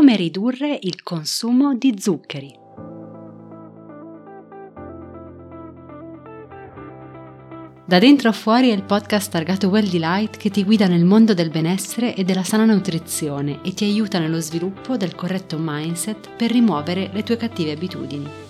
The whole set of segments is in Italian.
come ridurre il consumo di zuccheri. Da dentro a fuori è il podcast targato Well Delight che ti guida nel mondo del benessere e della sana nutrizione e ti aiuta nello sviluppo del corretto mindset per rimuovere le tue cattive abitudini.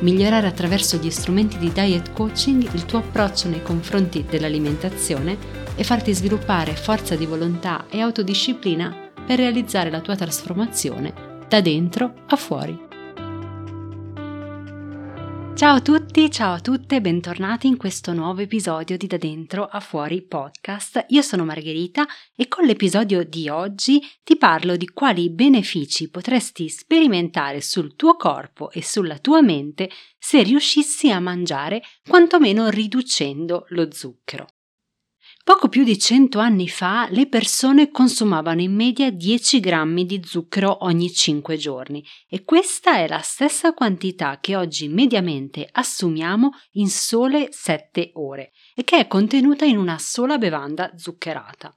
Migliorare attraverso gli strumenti di diet coaching il tuo approccio nei confronti dell'alimentazione e farti sviluppare forza di volontà e autodisciplina per realizzare la tua trasformazione da dentro a fuori. Ciao a tutti, ciao a tutte, bentornati in questo nuovo episodio di Da Dentro a Fuori podcast. Io sono Margherita e con l'episodio di oggi ti parlo di quali benefici potresti sperimentare sul tuo corpo e sulla tua mente se riuscissi a mangiare quantomeno riducendo lo zucchero. Poco più di 100 anni fa le persone consumavano in media 10 grammi di zucchero ogni 5 giorni e questa è la stessa quantità che oggi mediamente assumiamo in sole 7 ore e che è contenuta in una sola bevanda zuccherata.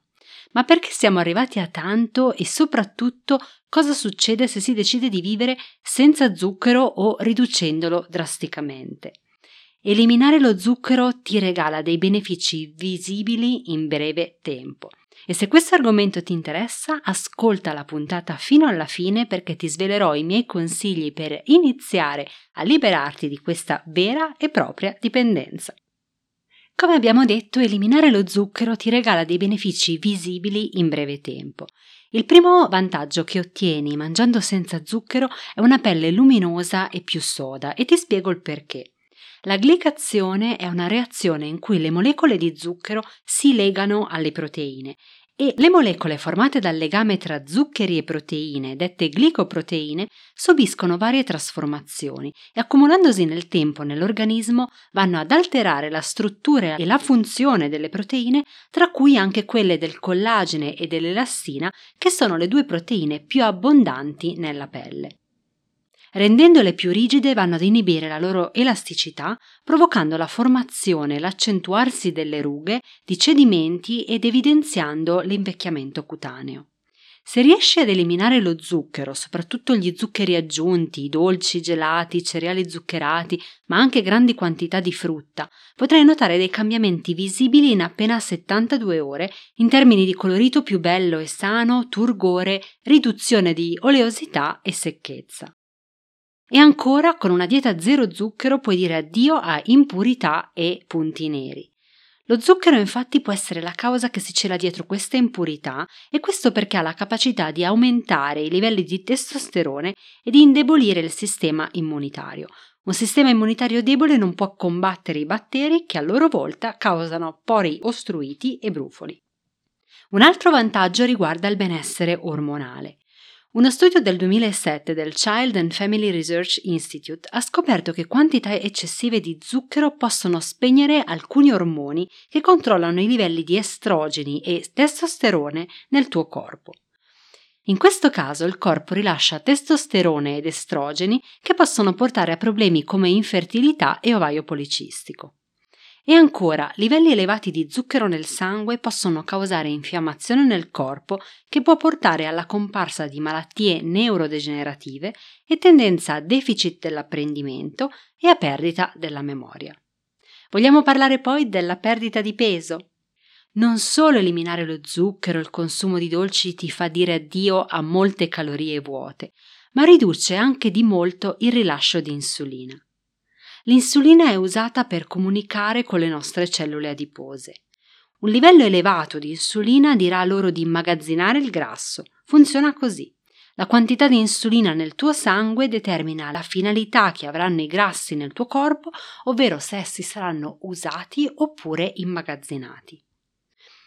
Ma perché siamo arrivati a tanto e soprattutto cosa succede se si decide di vivere senza zucchero o riducendolo drasticamente? Eliminare lo zucchero ti regala dei benefici visibili in breve tempo. E se questo argomento ti interessa, ascolta la puntata fino alla fine perché ti svelerò i miei consigli per iniziare a liberarti di questa vera e propria dipendenza. Come abbiamo detto, eliminare lo zucchero ti regala dei benefici visibili in breve tempo. Il primo vantaggio che ottieni mangiando senza zucchero è una pelle luminosa e più soda e ti spiego il perché. La glicazione è una reazione in cui le molecole di zucchero si legano alle proteine e le molecole formate dal legame tra zuccheri e proteine, dette glicoproteine, subiscono varie trasformazioni e accumulandosi nel tempo nell'organismo vanno ad alterare la struttura e la funzione delle proteine, tra cui anche quelle del collagene e dell'elastina, che sono le due proteine più abbondanti nella pelle. Rendendole più rigide vanno ad inibire la loro elasticità, provocando la formazione e l'accentuarsi delle rughe, di cedimenti ed evidenziando l'invecchiamento cutaneo. Se riesci ad eliminare lo zucchero, soprattutto gli zuccheri aggiunti, i dolci, i gelati, i cereali zuccherati, ma anche grandi quantità di frutta, potrai notare dei cambiamenti visibili in appena 72 ore in termini di colorito più bello e sano, turgore, riduzione di oleosità e secchezza. E ancora, con una dieta zero zucchero puoi dire addio a impurità e punti neri. Lo zucchero infatti può essere la causa che si cela dietro questa impurità e questo perché ha la capacità di aumentare i livelli di testosterone e di indebolire il sistema immunitario. Un sistema immunitario debole non può combattere i batteri che a loro volta causano pori ostruiti e brufoli. Un altro vantaggio riguarda il benessere ormonale. Uno studio del 2007 del Child and Family Research Institute ha scoperto che quantità eccessive di zucchero possono spegnere alcuni ormoni che controllano i livelli di estrogeni e testosterone nel tuo corpo. In questo caso il corpo rilascia testosterone ed estrogeni che possono portare a problemi come infertilità e ovaio policistico. E ancora, livelli elevati di zucchero nel sangue possono causare infiammazione nel corpo che può portare alla comparsa di malattie neurodegenerative e tendenza a deficit dell'apprendimento e a perdita della memoria. Vogliamo parlare poi della perdita di peso? Non solo eliminare lo zucchero e il consumo di dolci ti fa dire addio a molte calorie vuote, ma riduce anche di molto il rilascio di insulina. L'insulina è usata per comunicare con le nostre cellule adipose. Un livello elevato di insulina dirà loro di immagazzinare il grasso. Funziona così. La quantità di insulina nel tuo sangue determina la finalità che avranno i grassi nel tuo corpo, ovvero se essi saranno usati oppure immagazzinati.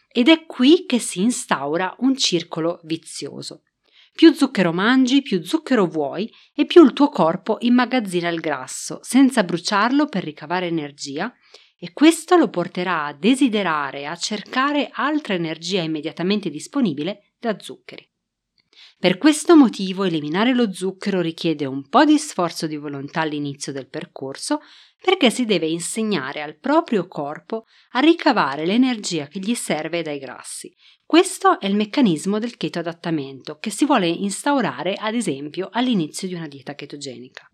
Ed è qui che si instaura un circolo vizioso. Più zucchero mangi, più zucchero vuoi e più il tuo corpo immagazzina il grasso, senza bruciarlo per ricavare energia, e questo lo porterà a desiderare a cercare altra energia immediatamente disponibile da zuccheri. Per questo motivo eliminare lo zucchero richiede un po' di sforzo di volontà all'inizio del percorso perché si deve insegnare al proprio corpo a ricavare l'energia che gli serve dai grassi. Questo è il meccanismo del cheto adattamento che si vuole instaurare ad esempio all'inizio di una dieta chetogenica.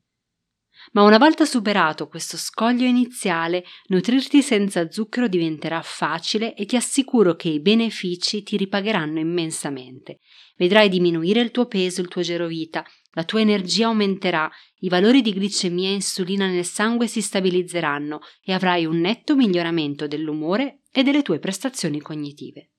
Ma una volta superato questo scoglio iniziale, nutrirti senza zucchero diventerà facile e ti assicuro che i benefici ti ripagheranno immensamente. Vedrai diminuire il tuo peso, il tuo gerovita, la tua energia aumenterà, i valori di glicemia e insulina nel sangue si stabilizzeranno e avrai un netto miglioramento dell'umore e delle tue prestazioni cognitive.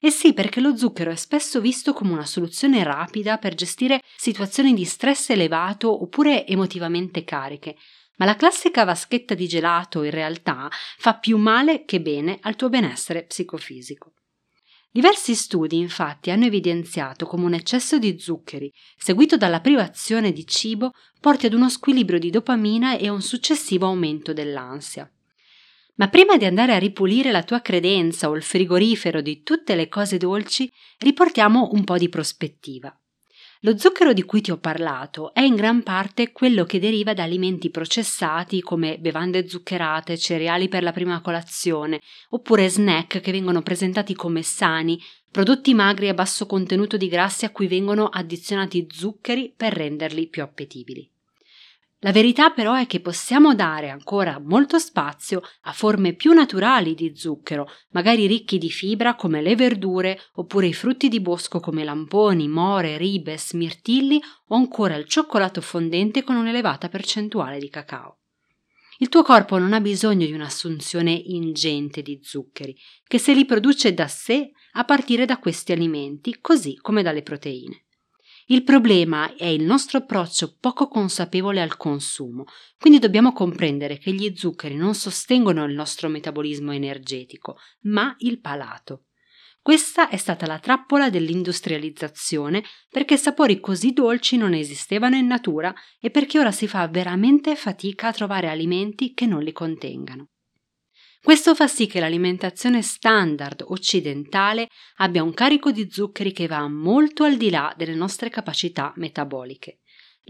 E sì, perché lo zucchero è spesso visto come una soluzione rapida per gestire situazioni di stress elevato oppure emotivamente cariche, ma la classica vaschetta di gelato in realtà fa più male che bene al tuo benessere psicofisico. Diversi studi infatti hanno evidenziato come un eccesso di zuccheri, seguito dalla privazione di cibo, porti ad uno squilibrio di dopamina e un successivo aumento dell'ansia. Ma prima di andare a ripulire la tua credenza o il frigorifero di tutte le cose dolci, riportiamo un po' di prospettiva. Lo zucchero di cui ti ho parlato è in gran parte quello che deriva da alimenti processati come bevande zuccherate, cereali per la prima colazione, oppure snack che vengono presentati come sani, prodotti magri a basso contenuto di grassi a cui vengono addizionati zuccheri per renderli più appetibili. La verità però è che possiamo dare ancora molto spazio a forme più naturali di zucchero, magari ricchi di fibra come le verdure oppure i frutti di bosco come lamponi, more, ribes, mirtilli o ancora il cioccolato fondente con un'elevata percentuale di cacao. Il tuo corpo non ha bisogno di un'assunzione ingente di zuccheri, che se li produce da sé a partire da questi alimenti, così come dalle proteine. Il problema è il nostro approccio poco consapevole al consumo, quindi dobbiamo comprendere che gli zuccheri non sostengono il nostro metabolismo energetico, ma il palato. Questa è stata la trappola dell'industrializzazione perché sapori così dolci non esistevano in natura e perché ora si fa veramente fatica a trovare alimenti che non li contengano. Questo fa sì che l'alimentazione standard occidentale abbia un carico di zuccheri che va molto al di là delle nostre capacità metaboliche.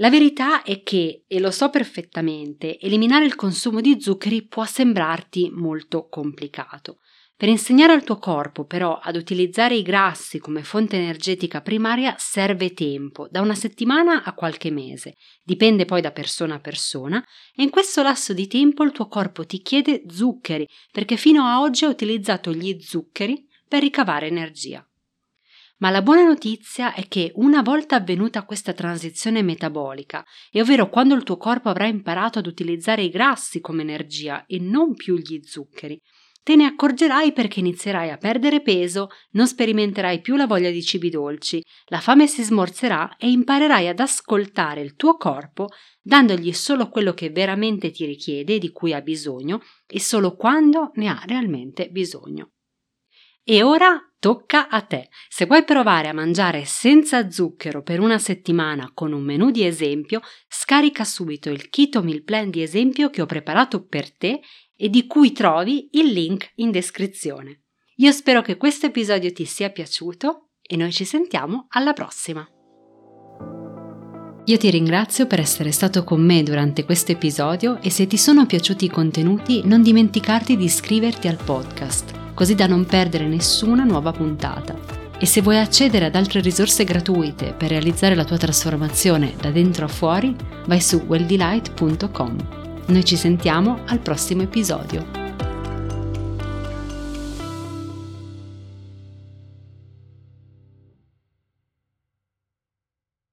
La verità è che, e lo so perfettamente, eliminare il consumo di zuccheri può sembrarti molto complicato, per insegnare al tuo corpo però ad utilizzare i grassi come fonte energetica primaria serve tempo, da una settimana a qualche mese, dipende poi da persona a persona, e in questo lasso di tempo il tuo corpo ti chiede zuccheri, perché fino a oggi ha utilizzato gli zuccheri per ricavare energia. Ma la buona notizia è che una volta avvenuta questa transizione metabolica, e ovvero quando il tuo corpo avrà imparato ad utilizzare i grassi come energia e non più gli zuccheri, te ne accorgerai perché inizierai a perdere peso, non sperimenterai più la voglia di cibi dolci, la fame si smorzerà e imparerai ad ascoltare il tuo corpo dandogli solo quello che veramente ti richiede e di cui ha bisogno e solo quando ne ha realmente bisogno. E ora tocca a te. Se vuoi provare a mangiare senza zucchero per una settimana con un menù di esempio, scarica subito il Keto Meal Plan di esempio che ho preparato per te e di cui trovi il link in descrizione. Io spero che questo episodio ti sia piaciuto e noi ci sentiamo alla prossima. Io ti ringrazio per essere stato con me durante questo episodio e se ti sono piaciuti i contenuti non dimenticarti di iscriverti al podcast, così da non perdere nessuna nuova puntata. E se vuoi accedere ad altre risorse gratuite per realizzare la tua trasformazione da dentro a fuori, vai su welldelight.com. Noi ci sentiamo al prossimo episodio.